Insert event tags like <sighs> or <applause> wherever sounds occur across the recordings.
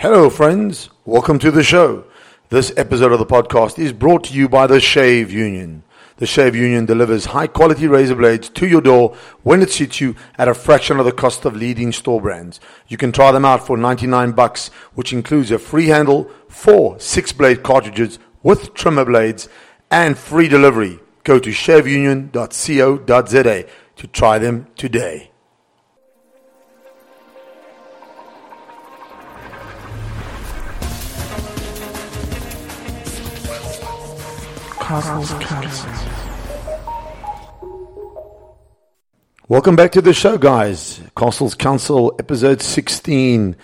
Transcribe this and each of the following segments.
Hello, friends. Welcome to the show. This episode of the podcast is brought to you by the Shave Union. The Shave Union delivers high quality razor blades to your door when it suits you at a fraction of the cost of leading store brands. You can try them out for 99 bucks, which includes a free handle, four six blade cartridges with trimmer blades, and free delivery. Go to shaveunion.co.za to try them today. Castle's Council. Welcome back to the show, guys. Castle's Council, episode 16.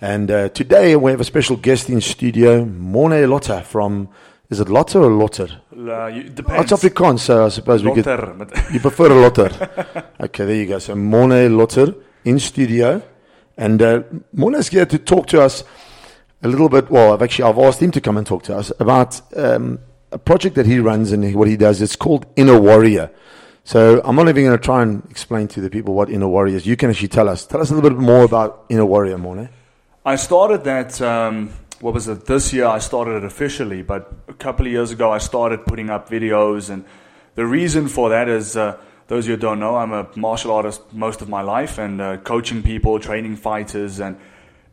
And uh, today we have a special guest in studio, Morne Lotter from, is it Lotter or Lotter? Uh, you, Oh, depends. it's Afrikaans, so I suppose we could. Lotter, but- You prefer a Lotter. <laughs> okay, there you go. So Morne Lotter in studio. And uh, Morne's here to talk to us a little bit. Well, I've actually I've asked him to come and talk to us about um, a project that he runs and what he does. It's called Inner Warrior. So I'm not even going to try and explain to the people what Inner Warrior is. You can actually tell us. Tell us a little bit more about Inner Warrior, Morne. I started that, um, what was it, this year I started it officially, but a couple of years ago I started putting up videos. And the reason for that is, uh, those of you who don't know, I'm a martial artist most of my life and uh, coaching people, training fighters. And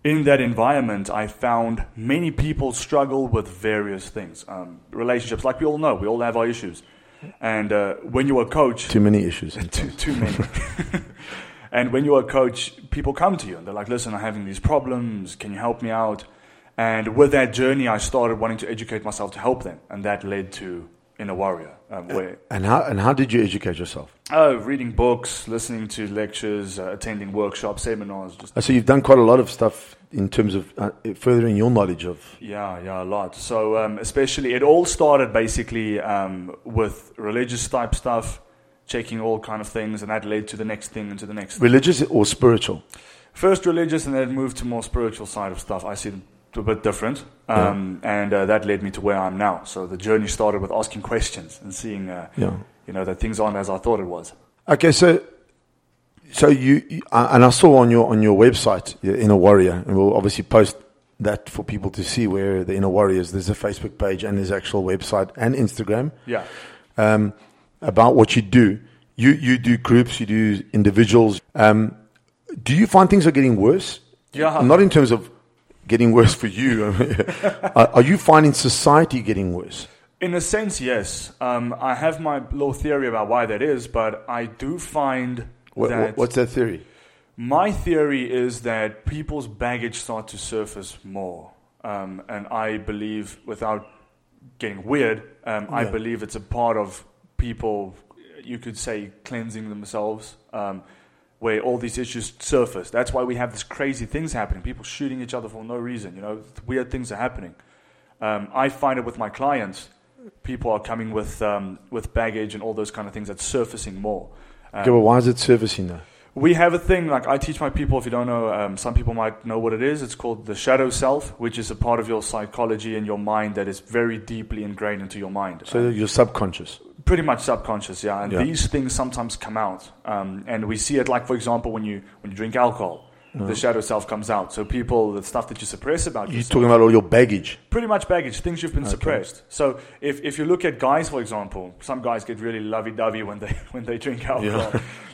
in that environment, I found many people struggle with various things. Um, relationships, like we all know, we all have our issues. And uh, when you're a coach, Too many issues. <laughs> too, too many. <laughs> and when you're a coach, people come to you and they're like, listen, I'm having these problems. Can you help me out? And with that journey, I started wanting to educate myself to help them. And that led to Inner Warrior, um, where And how and how did you educate yourself? Oh, reading books, listening to lectures, uh, attending workshops, seminars, just Uh, So you've done quite a lot of stuff in terms of uh, furthering your knowledge of. Yeah, yeah, a lot. So, um, especially, it all started basically um, with religious type stuff, checking all kind of things, and that led to the next thing and to the next thing. Religious or spiritual? First religious, and then moved to more spiritual side of stuff. I see a bit different, um, and uh, that led me to where I'm now. So the journey started with asking questions and seeing, uh, Yeah. you know, that things aren't as I thought it was. Okay, so so you you- uh, and I saw on your on your website, Inner Warrior, and we'll obviously post that for people to see where the Inner Warriors. There's a Facebook page and there's actual website and Instagram Yeah. um, about what you do. You you do groups, you do individuals. Um, do you find things are getting worse? Yeah. Not in terms of getting worse for you. <laughs> are, you finding society getting worse? In a sense, yes. Um, I have my little theory about why that is, but I do find What, that what's that theory? My theory is that people's baggage start to surface more, um, and I believe, without getting weird, um, I believe it's a part of people. You could say cleansing themselves, um, where all these issues surface. That's why we have these crazy things happening. People shooting each other for no reason. You know, weird things are happening. Um, I find it with my clients. People are coming with um, with baggage and all those kind of things that's surfacing more. Um, Okay, well, why is it surfacing now? we have a thing like I teach my people. If you don't know, um, some people might know what it is. It's called the shadow self, which is a part of your psychology and your mind that is very deeply ingrained into your mind. So you're subconscious. Pretty much subconscious, yeah. And Yeah. these things sometimes come out, um, and we see it like, for example, when you when you drink alcohol, the shadow self comes out. So people, the stuff that you suppress about You're yourself, talking about all your baggage. pretty much baggage, things you've been suppressed. So if, if you look at guys, for example, some guys get really lovey-dovey when they <laughs> when they drink alcohol,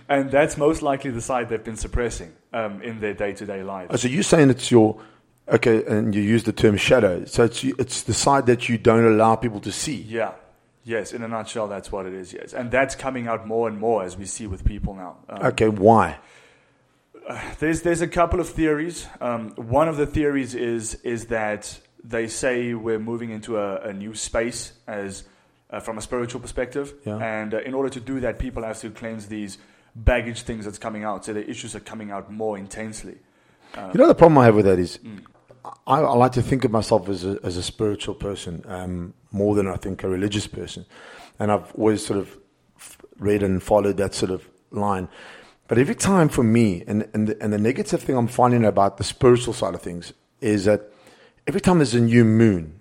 and that's most likely the side they've been suppressing um, in their day-to-day life Oh, So you're saying it's your okay, and you use the term shadow. So it's it's the side that you don't allow people to see. Yeah, yes. In a nutshell, that's what it is. Yes, and that's coming out more and more as we see with people now. Um, Okay, why? <sighs> There's there's a couple of theories. Um, one of the theories is is that they say we're moving into a, a new space as uh, from a spiritual perspective, Yeah. and uh, in order to do that, people have to cleanse these baggage things that's coming out. So the issues are coming out more intensely. You know the problem I have with that is, Mm. I, I like to think of myself as a, as a spiritual person um, more than I think a religious person, and I've always sort of read and followed that sort of line. But every time for me, and and the, and the negative thing I'm finding about the spiritual side of things is that every time there's a new moon,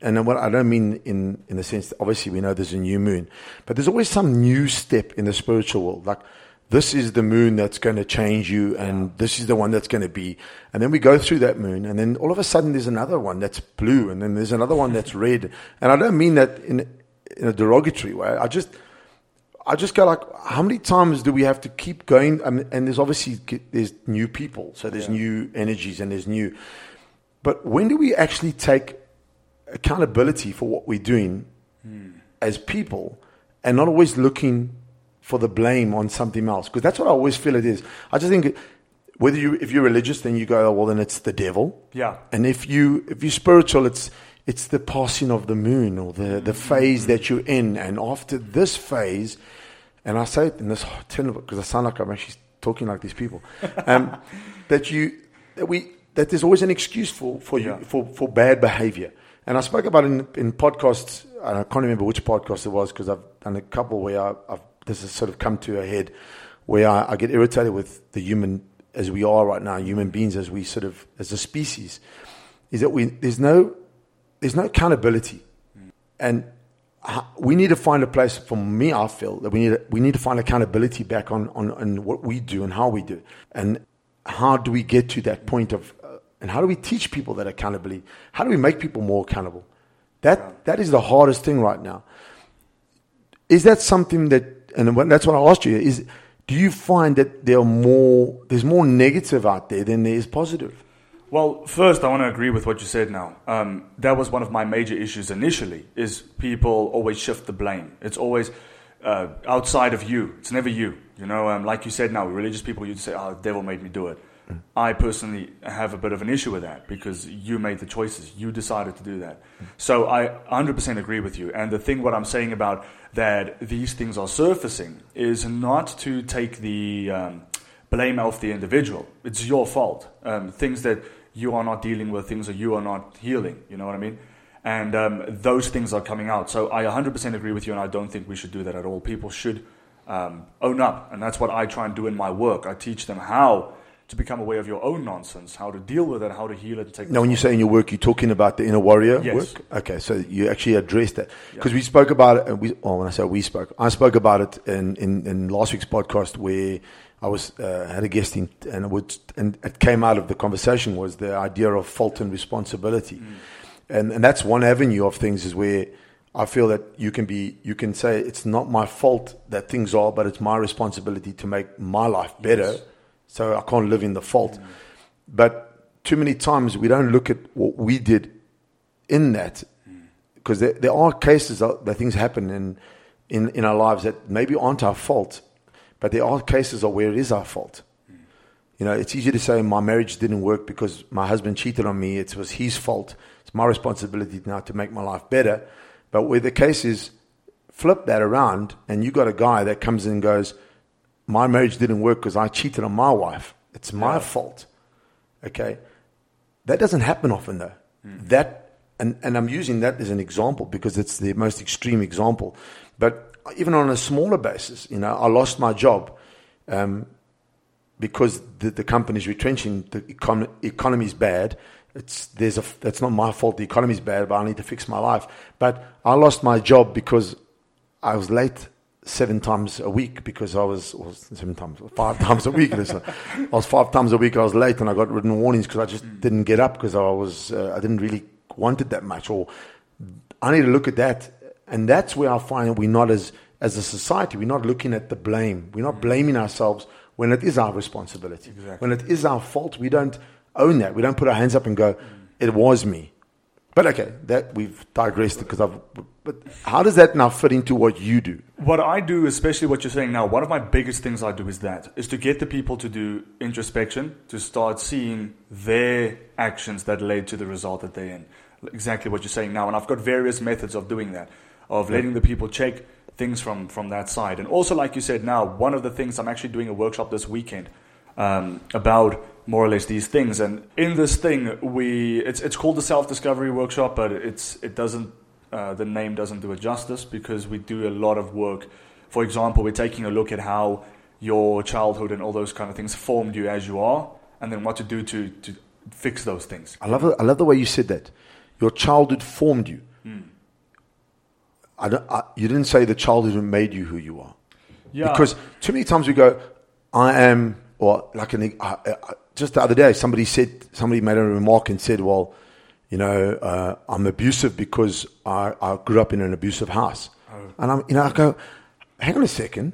and what I don't mean in in the sense that obviously we know there's a new moon, but there's always some new step in the spiritual world. Like this is the moon that's going to change you, and this is the one that's going to be. And then we go through that moon, and then all of a sudden there's another one that's blue, and then there's another one that's red. <laughs> And I don't mean that in in a derogatory way. I just I just go like, how many times do we have to keep going? I mean, and there's obviously there's new people, so there's Yeah. new energies, and there's new. But when do we actually take accountability for what we're doing hmm. as people, and not always looking for the blame on something else? Because that's what I always feel it is. I just think whether you if you're religious, then you go, oh, well, then it's the devil. Yeah. And if you if you're spiritual, it's it's the passing of the moon or the, the phase that you're in. And after this phase, and I say it in this tone because I sound like I'm actually talking like these people, <laughs> um, that you that we that there's always an excuse for for you Yeah. for, for bad behavior. And I spoke about it in in podcasts. And I can't remember which podcast it was because I've done a couple where I, I've this has sort of come to a head where I, I get irritated with the human as we are right now, human beings as we sort of as a species, is that we there's no there's no accountability, and we need to find a place. For me, I feel that we need we need to find accountability back on on, on what we do and how we do, and how do we get to that point of, uh, and how do we teach people that accountability? How do we make people more accountable? That that is the hardest thing right now. Is that something that, and that's what I asked you, is do you find that there are more, there's more negative out there than there is positive? Well, first, I want to agree with what you said now. Um, that was one of my major issues initially, is people always shift the blame. It's always uh, outside of you. It's never you. You know, um, like you said now, religious people, you'd say, oh, the devil made me do it. I personally have a bit of an issue with that because you made the choices. You decided to do that. So I 100% agree with you. And the thing, what I'm saying about that these things are surfacing is not to take the um, blame off the individual. It's your fault. Um, things that you are not dealing with, things that you are not healing. You know what I mean? And um, those things are coming out. So I 100% agree with you, and I don't think we should do that at all. People should um, own up, and that's what I try and do in my work. I teach them how to become aware of your own nonsense, how to deal with it, how to heal it, and take. Now, when you say in your work, you're talking about the inner warrior Yes. work? Okay, so you actually addressed that. Because we spoke about it, and we, well, when I say we spoke, I spoke about it in, in, in last week's podcast where I was uh, had a guest in, and it, would, and it came out of the conversation was the idea of fault and responsibility. And, and that's one avenue of things is where I feel that you can be, you can say it's not my fault that things are, but it's my responsibility to make my life better. Yes. So I can't live in the fault. But too many times we don't look at what we did in that because there, there are cases that, that things happen in, in, in our lives that maybe aren't our fault, but there are cases of where it is our fault. You know, it's easy to say my marriage didn't work because my husband cheated on me. It was his fault. It's my responsibility now to make my life better. But where the case is, flip that around, and you got a guy that comes in and goes, "My marriage didn't work because I cheated on my wife. It's my Yeah. fault." Okay, that doesn't happen often though. That and, and I'm using that as an example because it's the most extreme example. But even on a smaller basis, you know, I lost my job um, because the, the company's retrenching. The econ- economy's bad. It's there's a that's not my fault. The economy's bad, but I need to fix my life. But I lost my job because I was late seven times a week because I was, was seven times, five <laughs> times a week. Listen, I was five times a week. I was late and I got written warnings because I just mm. didn't get up because I was uh, I didn't really want it that much. Or I need to look at that, and that's where I find we're not as as a society. We're not looking at the blame. We're not mm. blaming ourselves when it is our responsibility. Exactly. When it is our fault, we don't own that. We don't put our hands up and go, mm. "It was me." But okay, that we've digressed because I've. But how does that now fit into what you do? What I do, especially what you're saying now, one of my biggest things I do is that is to get the people to do introspection, to start seeing their actions that led to the result that they're in. Exactly what you're saying now, and I've got various methods of doing that, of letting the people check things from from that side, and also like you said now, one of the things I'm actually doing a workshop this weekend um, about more or less these things, and in this thing we it's it's called the self discovery workshop, but it's it doesn't uh, the name doesn't do it justice because we do a lot of work. For example, we're taking a look at how your childhood and all those kind of things formed you as you are, and then what to do to, to fix those things. I love. I love the way you said that. Your childhood formed you. I don't, I, you didn't say the childhood made you who you are. Yeah. Because too many times we go, I am, or like an, I, I, just the other day, somebody said, somebody made a remark and said, well, you know, uh, I'm abusive because I, I grew up in an abusive house. And I'm, you know, I go, hang on a second.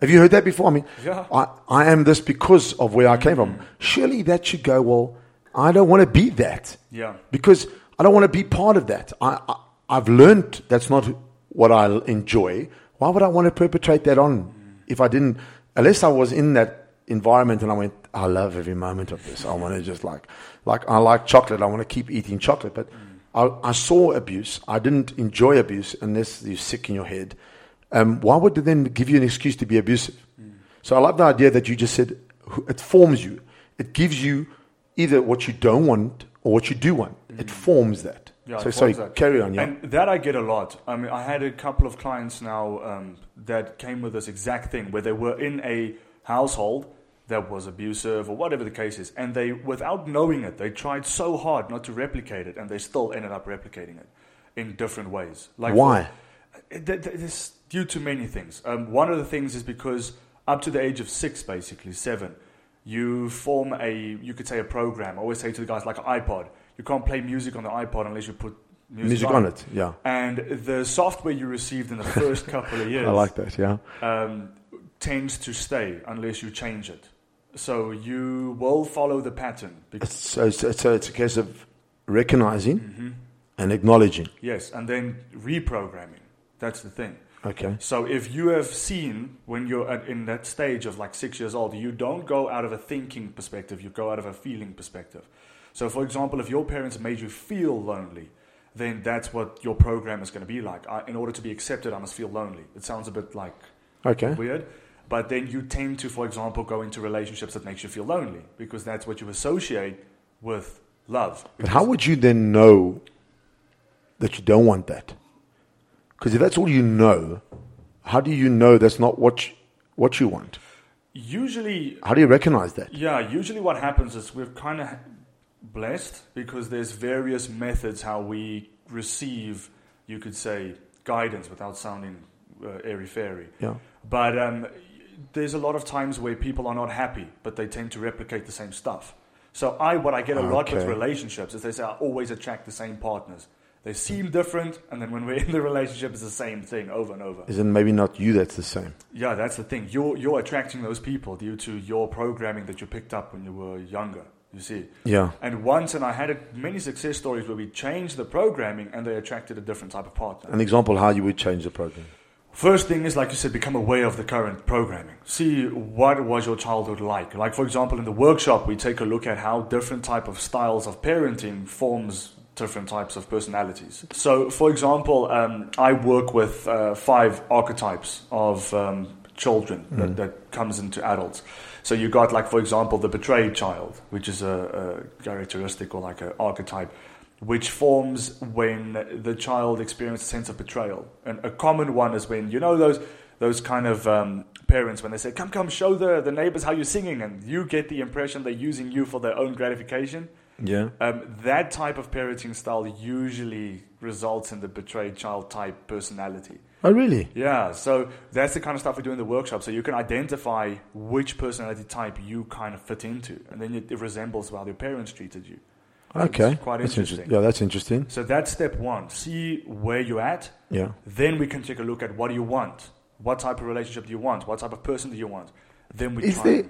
Have you heard that before? I mean, Yeah. I, I am this because of where I came from. Surely that should go, well, I don't want to be that. Yeah. Because I don't want to be part of that. I, I, I've learned that's not what I enjoy. Why would I want to perpetrate that on if I didn't, unless I was in that environment and I went, I love every moment of this. I want to just like, like I like chocolate. I want to keep eating chocolate. But I, I saw abuse. I didn't enjoy abuse unless you're sick in your head. Um, why would it then give you an excuse to be abusive? So I love the idea that you just said it forms you. It gives you either what you don't want or what you do want. It forms that. Mm. Yeah, so sorry, that. carry on. Yeah. And that I get a lot. I mean, I had a couple of clients now um, that came with this exact thing where they were in a household that was abusive or whatever the case is, and they, without knowing it, they tried so hard not to replicate it, and they still ended up replicating it in different ways. Like Why? Th- it's due to many things. Um, one of the things is because up to the age of six, basically seven, you form a you could say a program. I always say to the guys like an iPod. You can't play music on the iPod unless you put music, Music on it. Yeah. And the software you received in the first couple of years <laughs> I like that. Yeah. um, tends to stay unless you change it. So you will follow the pattern. Because, It's, so, so, so it's a case of recognizing Mm-hmm. and acknowledging. yes, and then reprogramming. That's the thing. Okay. So if you have seen when you're at, in that stage of like six years old, you don't go out of a thinking perspective, you go out of a feeling perspective. So, for example, if your parents made you feel lonely, then that's what your program is going to be like. I, in order to be accepted, I must feel lonely. It sounds a bit like Okay. weird, but then you tend to, for example, go into relationships that makes you feel lonely because that's what you associate with love. But how would you then know that you don't want that? Because if that's all you know, how do you know that's not what you, what you want? Usually, How do you recognize that? Yeah, usually what happens is we're kind of blessed because there's various methods how we receive, you could say, guidance without sounding uh, airy fairy. Yeah. But um, there's a lot of times where people are not happy, but they tend to replicate the same stuff. So I, what I get a lot with relationships is they say I always attract the same partners. They seem different, and then when we're <laughs> in the relationship, it's the same thing over and over. Is it maybe not you that's the same? Yeah, that's the thing. You're you're attracting those people due to your programming that you picked up when you were younger. You see. Yeah. And once, and I had a, many success stories where we changed the programming and they attracted a different type of partner. An example how you would change the program. First thing is, like you said, become aware of the current programming. See what was your childhood like. Like, for example, in the workshop, we take a look at how different type of styles of parenting forms different types of personalities. So, for example, um, I work with uh, five archetypes of um, children that, that comes into adults. So you got like, for example, the betrayed child, which is a, a characteristic or like an archetype which forms when the child experiences a sense of betrayal. And a common one is when you know those those kind of um, parents when they say, "Come, come, show the the neighbors how you're singing," and you get the impression they're using you for their own gratification. Yeah. Um, that type of parenting style usually results in the betrayed child type personality. Oh, really? Yeah, so that's the kind of stuff we do in the workshop. So you can identify which personality type you kind of fit into, and then it, it resembles how your parents treated you. Okay. It's quite That's interesting. interest- Yeah, that's interesting. So that's step one. See where you're at. Yeah. Then we can take a look at what do you want? What type of relationship do you want? What type of person do you want? Then we Is try. there,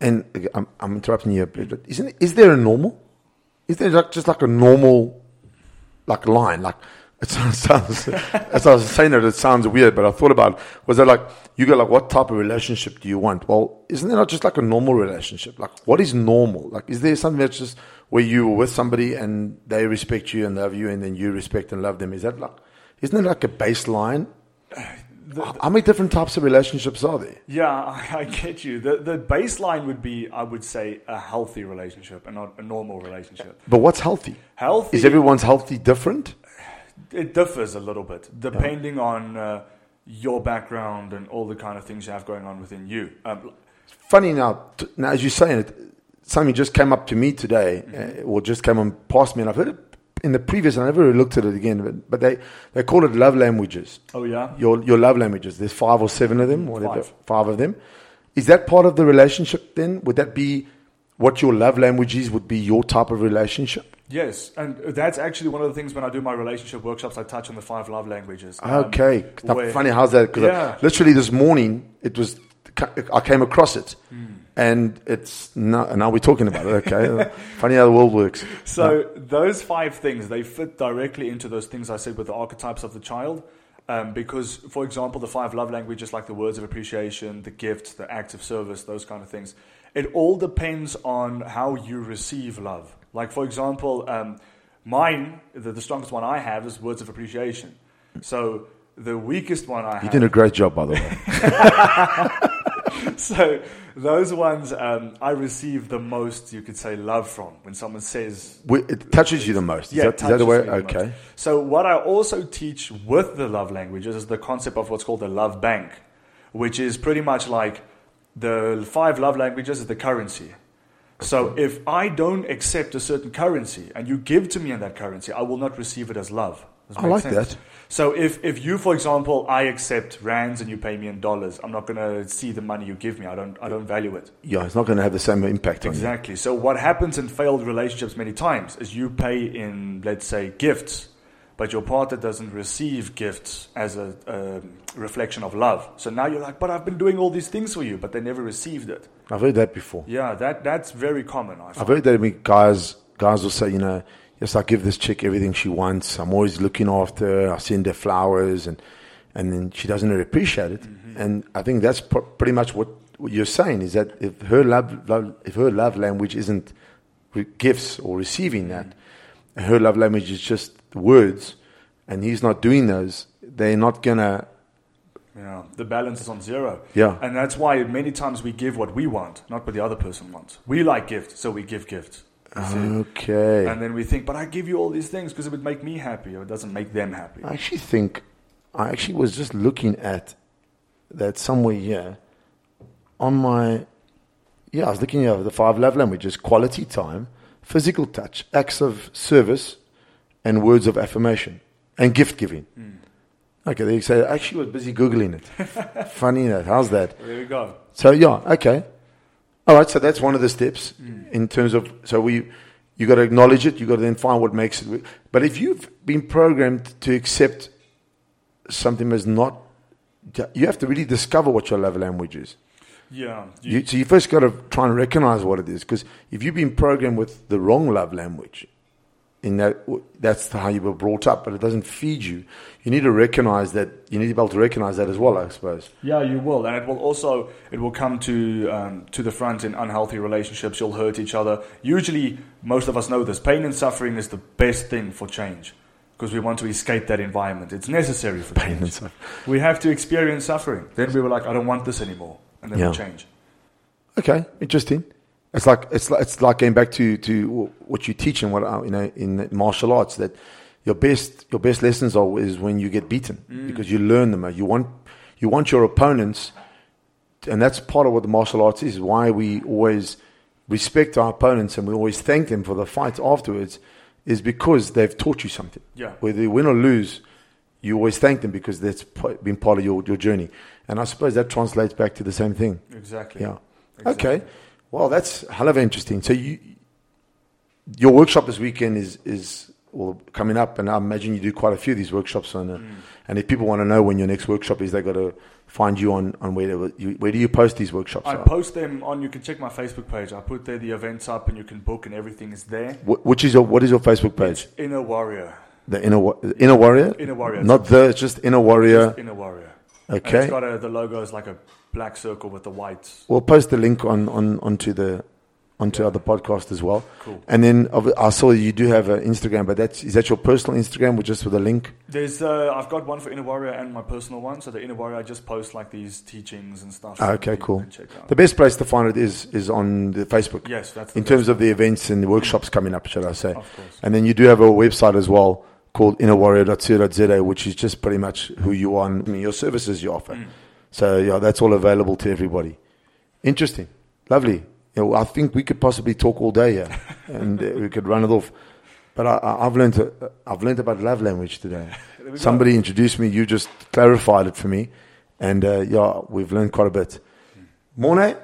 and I'm, I'm interrupting you, a bit, but isn't is there a normal? Is there like, just like a normal, like line? Like it sounds, <laughs> sounds as I was saying that, it sounds weird, but I thought about was that like you go like what type of relationship do you want? Well, isn't it not just like a normal relationship? Like what is normal? Like is there something that's just where you were with somebody and they respect you and love you, and then you respect and love them? Is that like isn't there like a baseline? How many different types of relationships are there? yeah, I, I get you. The the baseline would be, I would say, a healthy relationship and not a normal relationship. But what's healthy? Healthy. Is everyone's healthy different? It differs a little bit depending on uh, your background and all the kind of things you have going on within you. Um, Funny now, t- now as you're saying it, something just came up to me today, uh, or just came on past me, and I've heard it in the previous, and I never really looked at it again, but, but they, they call it love languages. oh yeah. Your, your love languages. There's five or seven of them, whatever, Five. five of them. Is that part of the relationship then? Would that be what your love language is? Would be your type of relationship? Yes, and that's actually one of the things when I do my relationship workshops, I touch on the five love languages. Um, Okay. Where- funny, how's that? Because Yeah. literally this morning, it was I came across it, and it's now, now we're talking about it. Okay, <laughs> funny how the world works. So those five things they fit directly into those things I said with the archetypes of the child. Um, because, for example, the five love languages, like the words of appreciation, the gifts, the acts of service, those kind of things, it all depends on how you receive love. Like, for example, um, mine, the, the strongest one I have is words of appreciation. So the weakest one I You're have. doing a great job, by the way. <laughs> so those ones um, I receive the most, you could say, love from when someone says It touches you the most. Is, Yeah, that, is that the way? touches me the Okay. most. So what I also teach with the love languages is the concept of what's called the love bank, which is pretty much like the five love languages is the currency. So if I don't accept a certain currency and you give to me in that currency, I will not receive it as love. I like sense? that. So if, if you, for example, I accept rands and you pay me in dollars, I'm not going to see the money you give me. I don't, I don't value it. Yeah, it's not going to have the same impact on Exactly. So what happens in failed relationships many times is you pay in, let's say, gifts, but your partner doesn't receive gifts as a, a reflection of love. So now you're like, but I've been doing all these things for you, but they never received it. I've heard that before. Yeah, that that's very common. I I've heard that I mean, guys guys will say, you know, yes, I give this chick everything she wants. I'm always looking after her. I send her flowers, and and then she doesn't really appreciate it. Mm-hmm. And I think that's pr- pretty much what, what you're saying is that if her love, love if her love language isn't re- gifts or receiving that, Mm-hmm. and her love language is just words, and he's not doing those, they're not gonna. Yeah, the balance is on zero. Yeah. And that's why many times we give what we want, not what the other person wants. We like gifts, so we give gifts. Okay. And then we think, but I give you all these things because it would make me happy, or it doesn't make them happy. I actually think I actually was just looking at that somewhere here on my yeah, I was looking at the five love languages quality time, physical touch, acts of service, and words of affirmation and gift giving. Mm. Okay, they say I actually was busy Googling it. <laughs> Funny that. How's that? There we go. So yeah, okay. All right, so that's one of the steps hmm. in terms of so we you got to acknowledge it, you got to then find what makes it. But if you've been programmed to accept something as not, you have to really discover what your love language is. Yeah. You, You, so you first got to try and recognize what it is, because if you've been programmed with the wrong love language, in that that's how you were brought up, but it doesn't feed you. You need to recognize that. You need to be able to recognize that as well, I suppose. yeah, you will, and it will also it will come to um, to the front in unhealthy relationships. You'll hurt each other. Usually, most of us know this. Pain and suffering is the best thing for change because we want to escape that environment. It's necessary for Pain change. and suffering. We have to experience suffering. Then we were like, I don't want this anymore, and then Yeah. we change. Okay, interesting. It's like it's like, it's like going back to, to what you teach in what uh, you know in martial arts that your best your best lessons are is when you get beaten because you learn them. You want you want your opponents, and that's part of what the martial arts is. Why we always respect our opponents and we always thank them for the fight afterwards is because they've taught you something. Yeah. Whether you win or lose, you always thank them because that's been part of your, your journey. And I suppose that translates back to the same thing. Exactly. Yeah. Exactly. Okay. Well, that's hell of interesting. So you, your workshop this weekend is is well coming up, and I imagine you do quite a few of these workshops. On, uh, Mm. and if people want to know when your next workshop is, they got to find you on on where do you, where do you post these workshops? I post them on. You can check my Facebook page. I put there the events up, and you can book, and everything is there. Wh- Which is your what is your Facebook page? It's Inner Warrior. The inner inner warrior. Inner Warrior. Not the. It's just inner warrior. Just Inner Warrior. And Okay. it's got a, the logo is like a black circle with the white. We'll post the link on on onto the onto Yeah. other podcast as well. Cool. And then I saw you do have an Instagram, but that's is that your personal Instagram with just with a link? There's uh, I've got one for Inner Warrior and my personal one. So the Inner Warrior, I just post like these teachings and stuff. Ah, okay, cool. can check out. The best place to find it is is on the Facebook. yes, that's the In terms of the events and the workshops coming up, should I say? of course. And then you do have a website as well called innerwarrior.co.za, which is just pretty much who you are and your services you offer. Mm. So yeah, that's all available to everybody. Interesting, lovely. Yeah, well, I think we could possibly talk all day here, <laughs> and uh, we could run it off. But I, I've learned uh, I've learned about love language today. <laughs> We go. Somebody introduced me. You just clarified it for me, and uh, yeah, we've learned quite a bit. Morne,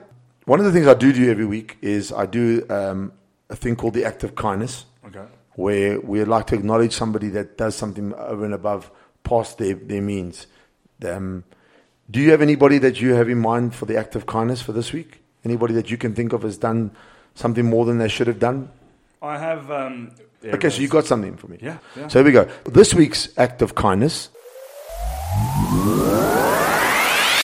one of the things I do do every week is I do um, a thing called the act of kindness, Okay. Where we would like to acknowledge somebody that does something over and above past their, their means. Um, do you have anybody that you have in mind for the act of kindness for this week? Anybody that you can think of has done something more than they should have done? I have. Um, yeah, Okay, so you got something for me. Yeah, yeah. So here we go. This week's act of kindness.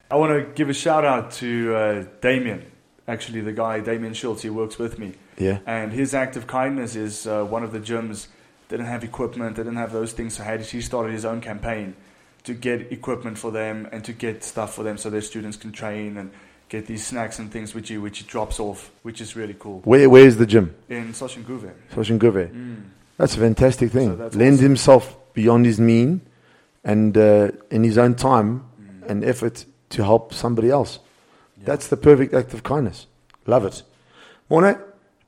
I want to give a shout out to uh, Damien, actually, the guy, Damien Schultz, he works with me. Yeah. And his act of kindness is uh, one of the gyms didn't have equipment, they didn't have those things, so had, he started his own campaign to get equipment for them and to get stuff for them so their students can train and get these snacks and things which he, which he drops off, which is really cool. Where, where is the gym? In Soshanguve. Sochinguve. Mm. That's a fantastic thing. So Lends awesome. himself beyond his mean and uh, in his own time Mm. and effort to help somebody else. Yeah. That's the perfect act of kindness. Love it. Morne,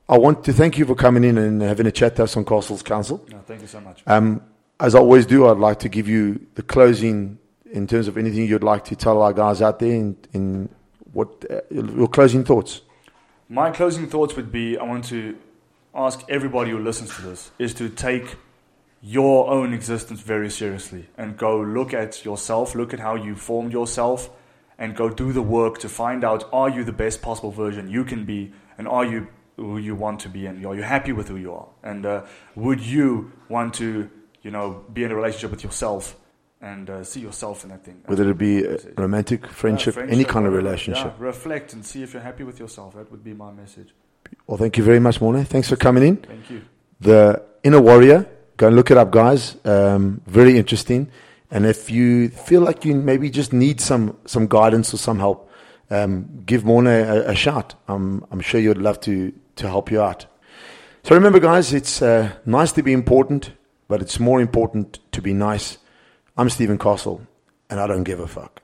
I want to thank you for coming in and having a chat to us on Castles Council. No, thank you so much. Um, as I always do, I'd like to give you the closing in terms of anything you'd like to tell our guys out there in, in what uh, your closing thoughts. My closing thoughts would be I want to ask everybody who listens to this is to take your own existence very seriously and go look at yourself, look at how you formed yourself, and go do the work to find out are you the best possible version you can be, and are you who you want to be, and are you happy with who you are, and uh, would you want to, you know, be in a relationship with yourself and uh, see yourself in that thing. Whether it be a romantic, friendship, Uh, any kind of relationship. Yeah, reflect and see if you're happy with yourself. That would be my message. Well, thank you very much, Morne. Thanks for coming in. Thank you. The Inner Warrior. Go and look it up, guys. Um, very interesting. And if you feel like you maybe just need some some guidance or some help, um, give Morne a, a shout. I'm I'm sure you'd love to to help you out. So remember, guys, it's uh, nice to be important, but it's more important to be nice. I'm Stephen Castle, and I don't give a fuck.